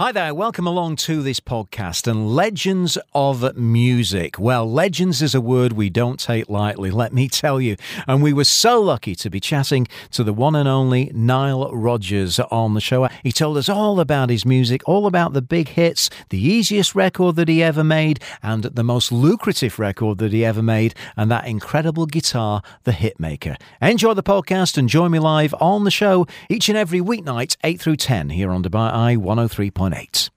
Hi there, welcome along to this podcast and Legends of Music. Well, legends is a word we don't take lightly, let me tell you. And we were so lucky to be chatting to the one and only Nile Rodgers on the show. He told us all about his music, all about the big hits, the easiest record that he ever made, and the most lucrative record that he ever made, and that incredible guitar, The Hitmaker. Enjoy the podcast and join me live on the show each and every weeknight, 8 through 10, here on Dubai Eye 103 incarnates.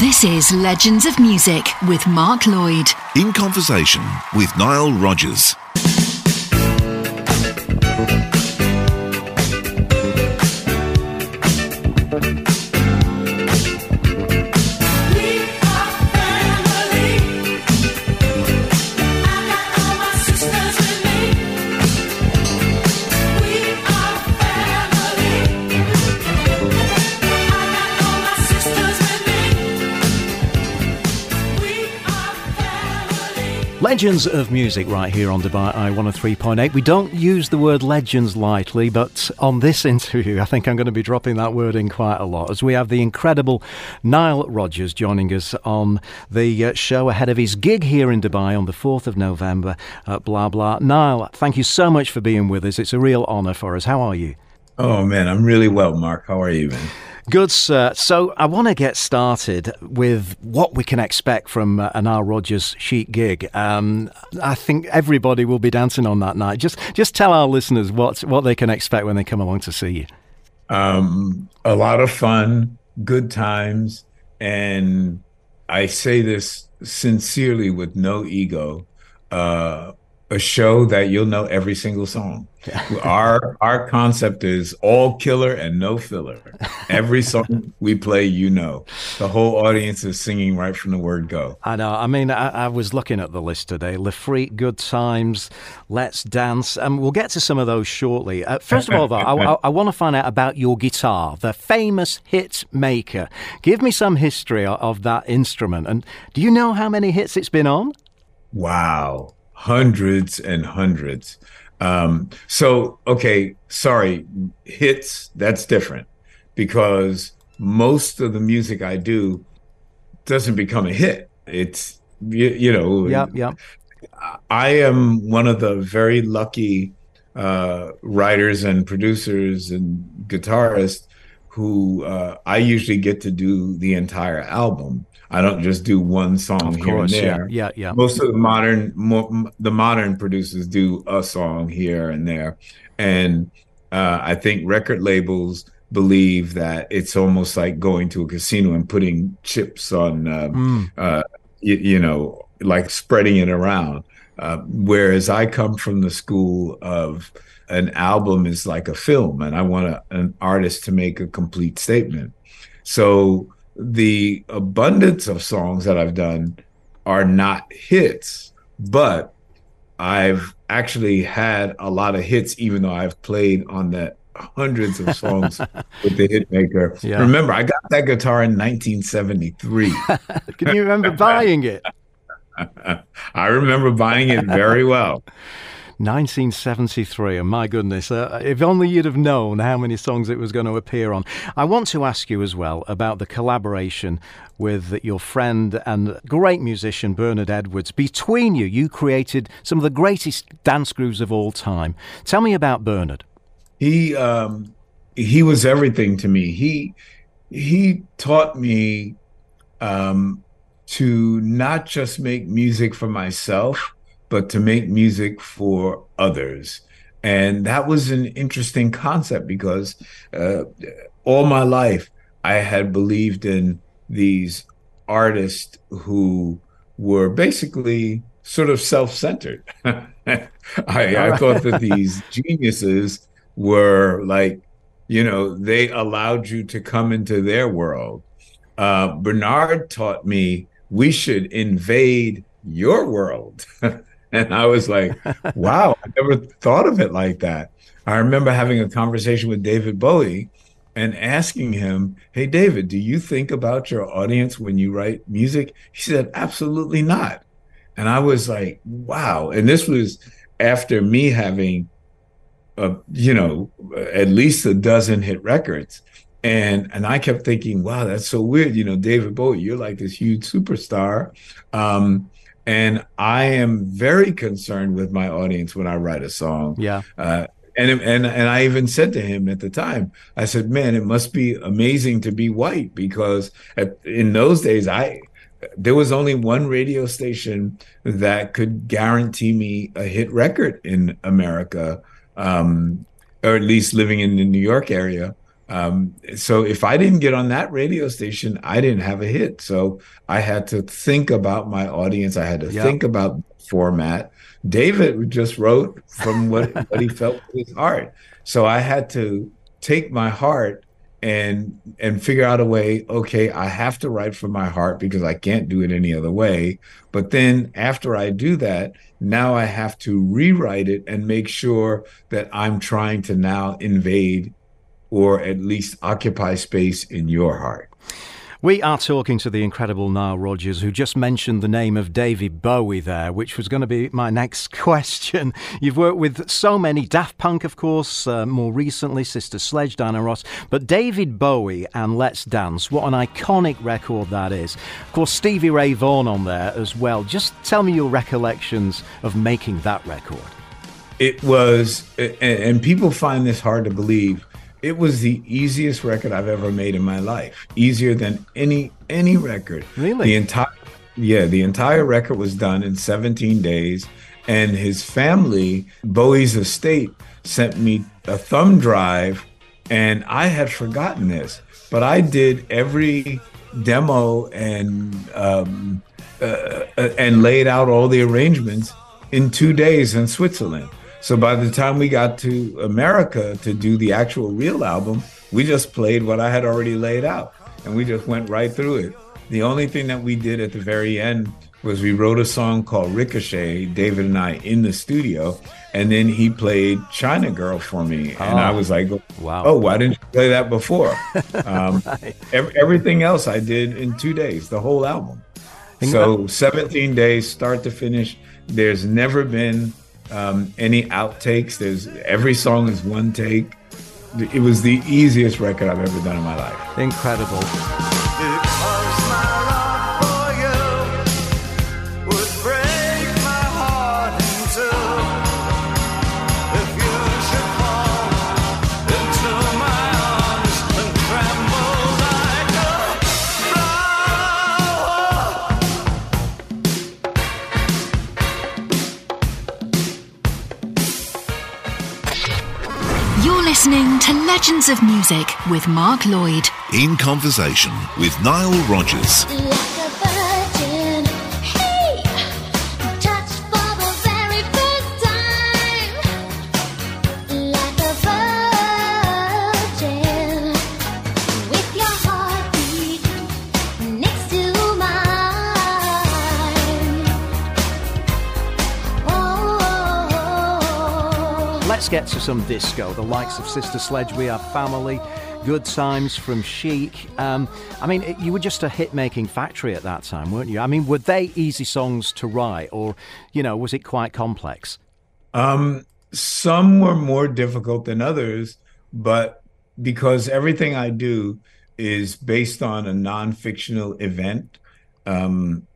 This is Legends of Music with Mark Lloyd. In conversation with Nile Rodgers. Legends of music right here on Dubai Eye 103.8. We don't use the word legends lightly, but on this interview, I think I'm going to be dropping that word in quite a lot as we have the incredible Nile Rodgers joining us on the uh, show ahead of his gig here in Dubai on the 4th of November at Blah Blah. Nile, thank you so much for being with us. It's a real honour for us. How are you? Oh, man, I'm really well, Mark. How are you, man? Good, sir. So I want to get started with what we can expect from uh, an Nile Rodgers Chic gig. Um, I think everybody will be dancing on that night. Just, just tell our listeners what what they can expect when they come along to see you. Um, a lot of fun, good times, and I say this sincerely with no ego. Uh, a show that you'll know every single song. our our concept is all killer and no filler. Every song we play, you know. The whole audience is singing right from the word go. I know. I mean, I, I was looking at the list today. Freak, Good Times, Let's Dance, and we'll get to some of those shortly. Uh, first of all, though, I, I, I want to find out about your guitar, the famous hit maker. Give me some history of that instrument, and do you know how many hits it's been on? Wow hundreds and hundreds. Um, so, okay, sorry, hits, that's different because most of the music I do doesn't become a hit. It's, you, you know, yeah, yeah. I am one of the very lucky uh, writers and producers and guitarists who uh, I usually get to do the entire album. I don't just do one song of here course, and there. Yeah, yeah, yeah. Most of the modern, mo- the modern producers do a song here and there, and uh, I think record labels believe that it's almost like going to a casino and putting chips on, uh, mm. uh, you, you, know, like spreading it around. Uh, whereas I come from the school of an album is like a film, and I want a, an artist to make a complete statement. So the abundance of songs that I've done are not hits, but I've actually had a lot of hits, even though I've played on that hundreds of songs with the hitmaker. Yeah. Remember, I got that guitar in 1973. Can you remember buying it? I remember buying it very well. 1973, and my goodness, uh, if only you'd have known how many songs it was going to appear on. I want to ask you as well about the collaboration with your friend and great musician Bernard Edwards. Between you, you created some of the greatest dance grooves of all time. Tell me about Bernard. He um, he was everything to me. He he taught me um, to not just make music for myself, but to make music for others. And that was an interesting concept because uh, all my life I had believed in these artists who were basically sort of self-centered. I, I thought that these geniuses were like, you know, they allowed you to come into their world. Uh, Bernard taught me we should invade your world. And I was like, wow, I never thought of it like that. I remember having a conversation with David Bowie and asking him, Hey, David, do you think about your audience when you write music? He said, Absolutely not. And I was like, wow. And this was after me having, uh, you know, at least a dozen hit records. And and I kept thinking, wow, that's so weird. You know, David Bowie, you're like this huge superstar. Um, and I am very concerned with my audience when I write a song. Yeah. Uh, and and and I even said to him at the time, I said, "Man, it must be amazing to be white because at, in those days, I there was only one radio station that could guarantee me a hit record in America, um, or at least living in the New York area." Um, so if I didn't get on that radio station, I didn't have a hit. So I had to think about my audience. I had to yep. think about format. David just wrote from what, what he felt with his heart. So I had to take my heart and and figure out a way okay i have to write from my heart because i can't do it any other way but then after i do that now i have to rewrite it and make sure that i'm trying to now invade or at least occupy space in your heart. We are talking to the incredible Nile Rodgers, who just mentioned the name of David Bowie there, which was going to be my next question. You've worked with so many, Daft Punk, of course, uh, more recently, Sister Sledge, Diana Ross, but David Bowie and Let's Dance, what an iconic record that is. Of course, Stevie Ray Vaughan on there as well. Just tell me your recollections of making that record. It was, and people find this hard to believe it was the easiest record I've ever made in my life. Easier than any any record. Really? The entire yeah, the entire record was done in 17 days and his family, Bowie's estate sent me a thumb drive and I had forgotten this, but I did every demo and um, uh, uh and laid out all the arrangements in 2 days in Switzerland. So by the time we got to America to do the actual real album, we just played what I had already laid out and we just went right through it. The only thing that we did at the very end was we wrote a song called Ricochet, David and I in the studio, and then he played China Girl for me. Oh, and I was like, wow. oh, why didn't you play that before? Um, right. everything else I did in two days, the whole album. So 17 days, start to finish. There's never been um, any outtakes. There's every song is one take. It was the easiest record I've ever done in my life. Incredible. Legends of Music with Mark Lloyd. In conversation with Nile Rodgers. Get to some disco. The likes of Sister Sledge, We Are Family, Good Times from Chic. Um, I mean, you were just a hit making factory at that time, weren't you? I mean, were they easy songs to write, or, you know, was it quite complex? Um, some were more difficult than others, but because everything I do is based on a non fictional event, um,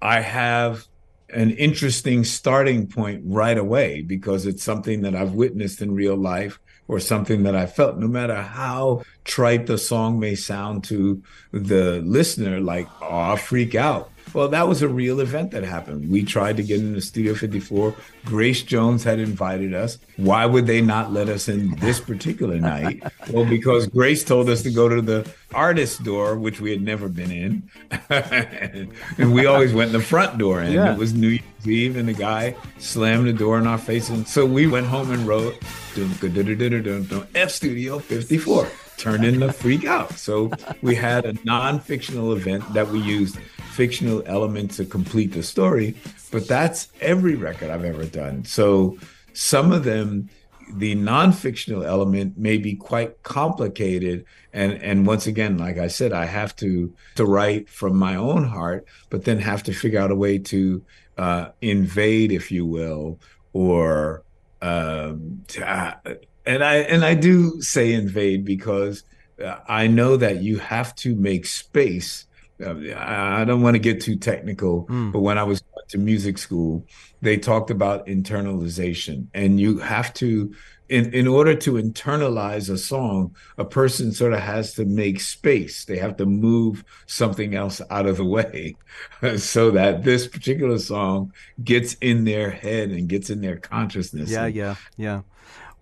I have an interesting starting point right away because it's something that I've witnessed in real life or something that I felt, no matter how trite the song may sound to the listener, like, oh, I'll freak out. Well, that was a real event that happened. We tried to get into Studio 54. Grace Jones had invited us. Why would they not let us in this particular night? well, because Grace told us to go to the artist door, which we had never been in. and we always went in the front door. And yeah. it was New Year's Eve, and the guy slammed the door in our face. And so we went home and wrote F Studio 54 turned the Freak Out. So we had a non fictional event that we used fictional element to complete the story, but that's every record I've ever done. So some of them, the non-fictional element may be quite complicated and and once again like i said i have to to write from my own heart but then have to figure out a way to uh, invade if you will or um, uh, and I and I do say invade because uh, I know that you have to make space. Uh, I don't want to get too technical, mm. but when I was to music school, they talked about internalization, and you have to in, in order to internalize a song, a person sort of has to make space. They have to move something else out of the way so that this particular song gets in their head and gets in their consciousness. Yeah, and, yeah, yeah.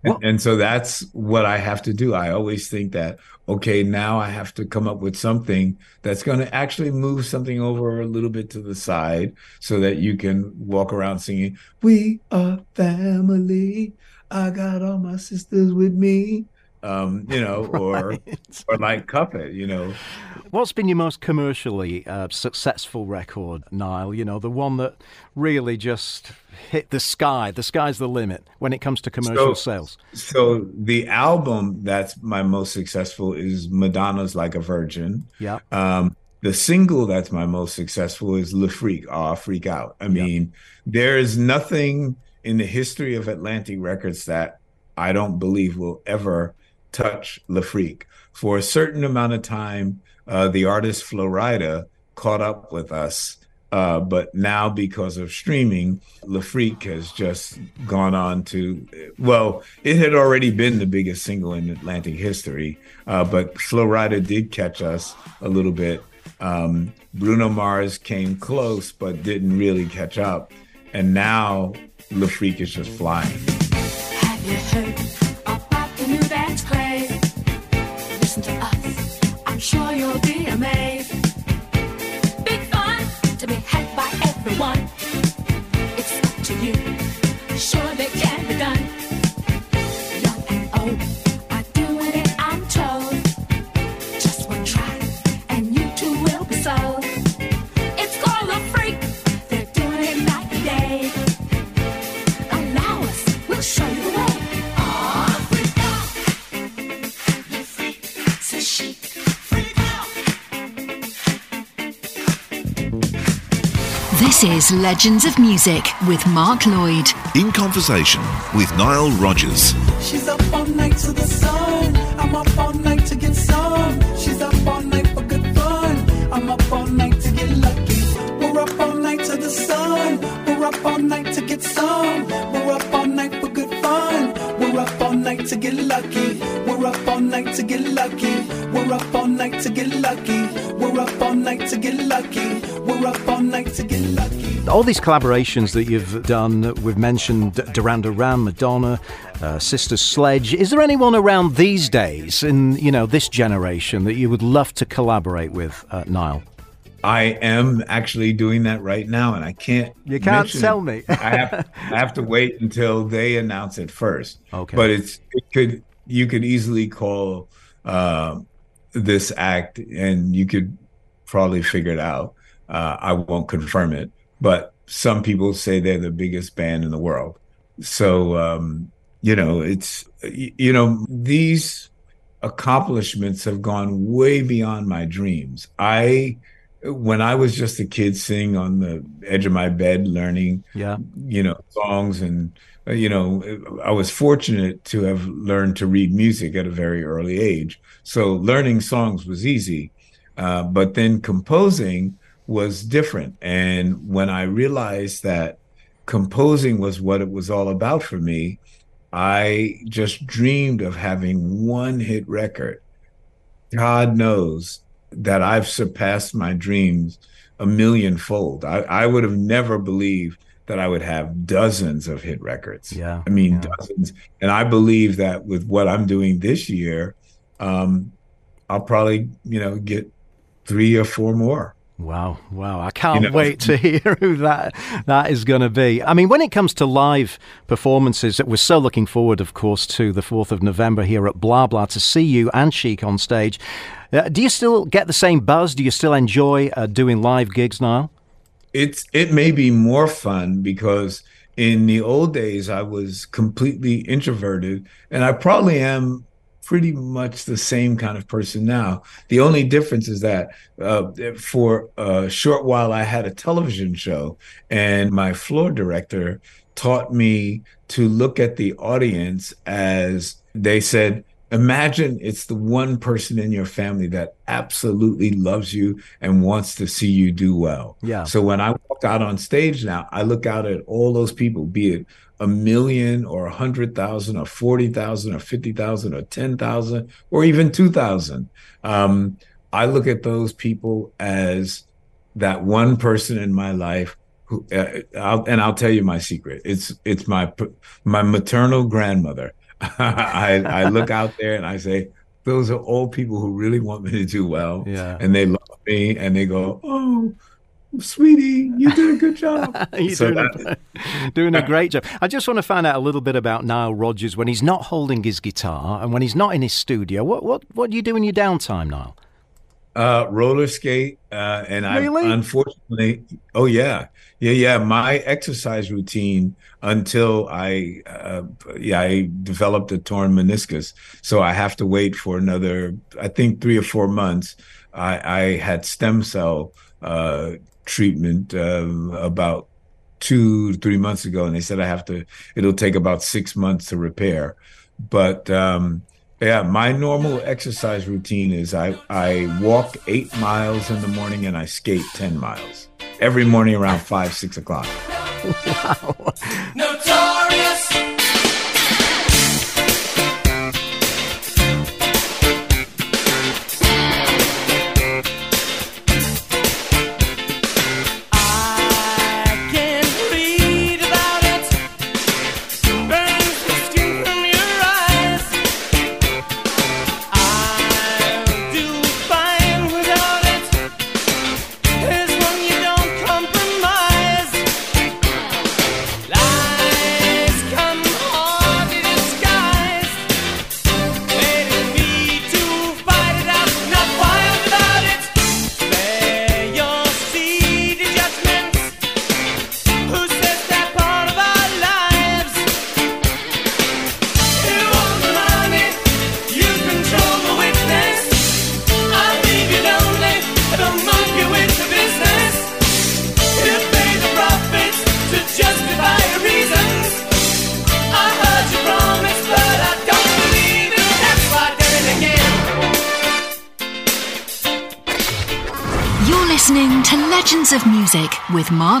And, and so that's what I have to do. I always think that, okay, now I have to come up with something that's going to actually move something over a little bit to the side so that you can walk around singing, We are family. I got all my sisters with me. Um, you know, or right. or like Cuff you know. What's been your most commercially uh, successful record, Nile? You know, the one that really just hit the sky. The sky's the limit when it comes to commercial so, sales. So the album that's my most successful is Madonna's "Like a Virgin." Yeah. Um, the single that's my most successful is "Le Freak." Ah, oh, freak out. I mean, there is nothing in the history of Atlantic Records that I don't believe will ever touch Freak. For a certain amount of time, uh, the artist Flo Rida caught up with us. Uh, but now, because of streaming, Freak has just gone on to, well, it had already been the biggest single in Atlantic history, uh, but Flo Rida did catch us a little bit. Um, Bruno Mars came close, but didn't really catch up. And now Freak is just flying. Is Legends of Music with Mark Lloyd. In conversation with Nile Rodgers. She's up all night to the sun. I'm up all night to get some. She's up all night for good fun. I'm up all night to get lucky. We're up all night to the sun. We're up all night to get some. We're up all night for good fun. We're up all night to get lucky. We're up all night to get lucky. We're up all night to get lucky. We're up all night to get lucky. We're up all night to get lucky. All these collaborations that you've done, we've mentioned Duran Duran, Madonna, uh, Sister Sledge. Is there anyone around these days in you know this generation that you would love to collaborate with, uh, Nile? I am actually doing that right now, and I can't. You can't tell it. me. I have I have to wait until they announce it first. Okay. But it's it could you could easily call uh, this act, and you could probably figure it out. Uh, I won't confirm it, but some people say they're the biggest band in the world. So um, you know, it's you know these accomplishments have gone way beyond my dreams. I when I was just a kid sitting on the edge of my bed learning, yeah, you know, songs and uh, you know, I was fortunate to have learned to read music at a very early age. So learning songs was easy, uh, but then composing was different. And when I realized that composing was what it was all about for me, I just dreamed of having one hit record. God knows that I've surpassed my dreams a millionfold. I, I would have never believed that I would have dozens of hit records. Yeah. I mean, yeah. dozens. And I believe that with what I'm doing this year, um, I'll probably, you know, get three or four more. Wow, wow. I can't you know, wait to hear who that that is going to be. I mean, when it comes to live performances, that we're so looking forward, of course, to the 4th of November here at Blah Blah to see you and Chic on stage. Uh, do you still get the same buzz? Do you still enjoy uh, doing live gigs now? It's it may be more fun because in the old days I was completely introverted and I probably am pretty much the same kind of person now. The only difference is that uh, for a short while I had a television show, and my floor director taught me to look at the audience as they said, imagine it's the one person in your family that absolutely loves you and wants to see you do well. Yeah. So when I walk out on stage now, I look out at all those people, be it a million or a hundred thousand or forty thousand or fifty thousand or ten thousand or even two thousand. Um, I look at those people as that one person in my life who, uh, I'll, and I'll tell you my secret. It's it's my my maternal grandmother. I I look out there and I say, those are old people who really want me to do well. Yeah. And they love me and they go, oh, sweetie, you did a good job. You're So doing, that- a, doing a great job. I just want to find out a little bit about Nile Rodgers when he's not holding his guitar and when he's not in his studio. What what what do you do in your downtime, Nile? Uh, roller skate, uh, and I unfortunately, oh yeah, yeah, yeah. My exercise routine until I, uh, yeah, I developed a torn meniscus, so I have to wait for another, I think, three or four months. I, I had stem cell uh, treatment uh, about two, three months ago, and they said I have to. It'll take about six months to repair, but. Um, yeah, my normal exercise routine is I, I walk eight miles in the morning and I skate 10 miles every morning around five, six o'clock. Notorious.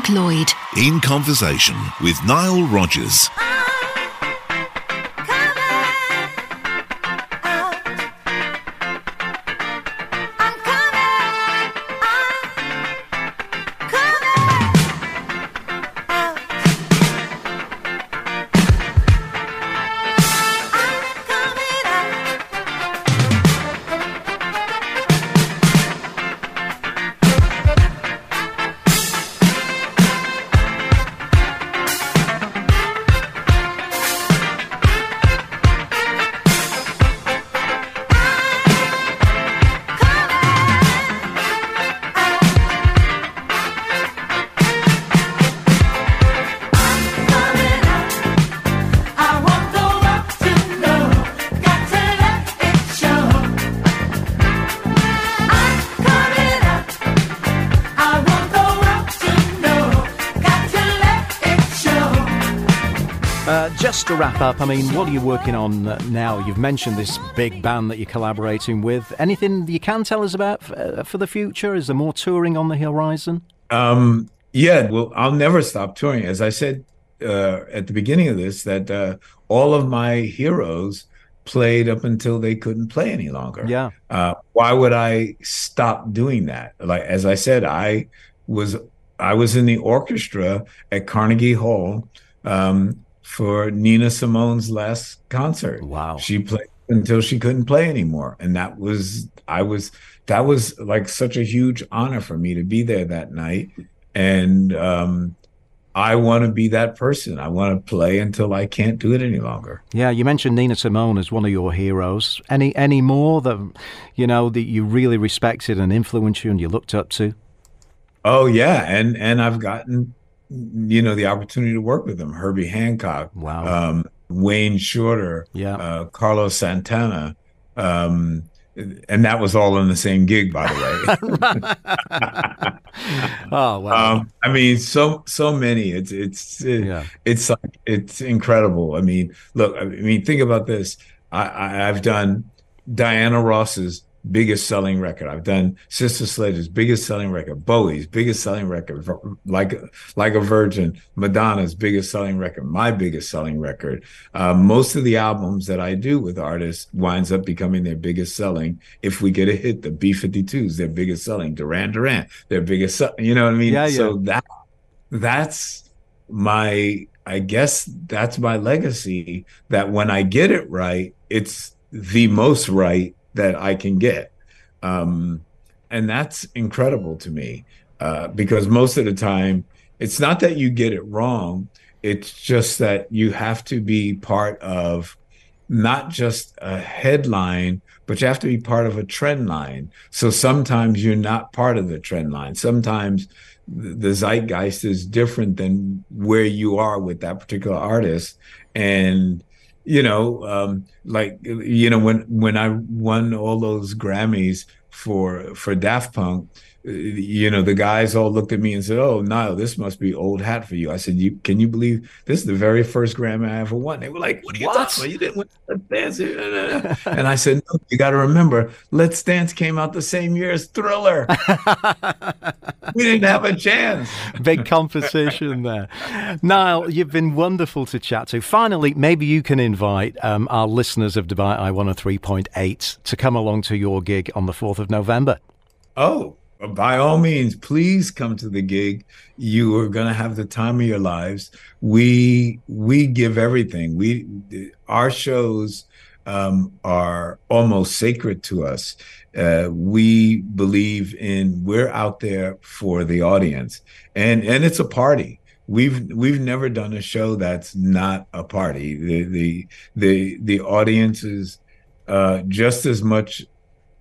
Lloyd. In conversation with Nile Rodgers. Just to wrap up, I mean, what are you working on uh, now? You've mentioned this big band that you're collaborating with. Anything you can tell us about uh, for the future? Is there more touring on the horizon? Um, yeah, well, I'll never stop touring. As I said uh, at the beginning of this, that uh, all of my heroes played up until they couldn't play any longer. Yeah. Uh, why would I stop doing that? Like as I said, I was I was in the orchestra at Carnegie Hall um, for Nina Simone's last concert. Wow. She played until she couldn't play anymore, and that was I was that was like such a huge honor for me to be there that night, and um, I want to be that person. I want to play until I can't do it any longer. Yeah, you mentioned Nina Simone as one of your heroes. Any any more that you know that you really respected and influenced you and you looked up to? Oh yeah, and and I've gotten you know the opportunity to work with them. Herbie Hancock, Wow. um, Wayne Shorter, Yeah. uh, Carlos Santana, um, and that was all in the same gig, by the way. oh wow! Um, I mean, so so many. It's it's it, Yeah. it's like it's incredible. I mean, look. I mean, think about this. I, I I've done Diana Ross's biggest selling record. I've done Sister Sledge's biggest selling record. Bowie's biggest selling record. Like like a Virgin. Madonna's biggest selling record. My biggest selling record. Uh, most of the albums that I do with artists winds up becoming their biggest selling. If we get a hit, the B52s, their biggest selling. Duran Duran, their biggest. sell- You know what I mean? Yeah, So that that's my I guess that's my legacy that when I get it right, it's the most right that I can get. Um, and that's incredible to me uh, because most of the time, it's not that you get it wrong, it's just that you have to be part of not just a headline, but you have to be part of a trend line. So sometimes you're not part of the trend line. Sometimes the zeitgeist is different than where you are with that particular artist. And, you know, um, like, you know, when, when I won all those Grammys for, for Daft Punk, uh, you know, the guys all looked at me and said, "Oh, Nile, this must be old hat for you." I said, "You can you believe this is the very first Grammy I ever won?" They were like, "What are you What? talking about? You didn't win Let's Dance." and I said, "No, you got to remember, Let's Dance came out the same year as Thriller. we didn't have a chance." Big conversation there. Nile, you've been wonderful to chat to. Finally, maybe you can invite um, our listeners of Dubai Eye 103.8 to come along to your gig on the 4th of November. Oh, by all means, please come to the gig. You are going to have the time of your lives. We we give everything. We our shows um, are almost sacred to us. Uh, we believe in we're out there for the audience, and and it's a party. We've we've never done a show that's not a party. The the the the audience is uh, just as much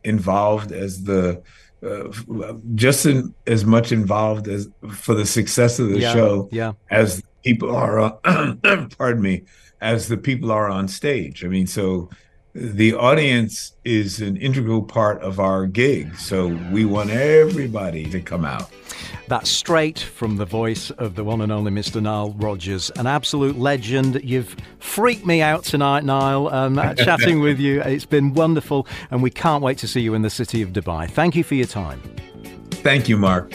involved as the uh, just in, as much involved as for the success of the yeah, show Yeah. as people are on, pardon me as the people are on stage i mean so the audience is an integral part of our gig so we want everybody to come out That's straight from the voice of the one and only Mr. Nile Rodgers, an absolute legend. You've freaked me out tonight, Nile, um, chatting with you. It's been wonderful, and we can't wait to see you in the city of Dubai. Thank you for your time. thank you mark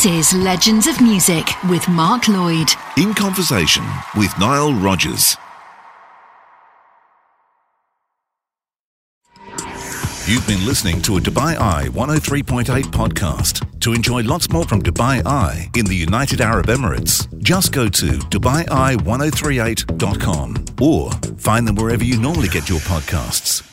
This is Legends of Music with Mark Lloyd. In conversation with Nile Rodgers. You've been listening to a Dubai Eye 103.8 podcast. To enjoy lots more from Dubai Eye in the United Arab Emirates, just go to DubaiEye1038.com or find them wherever you normally get your podcasts.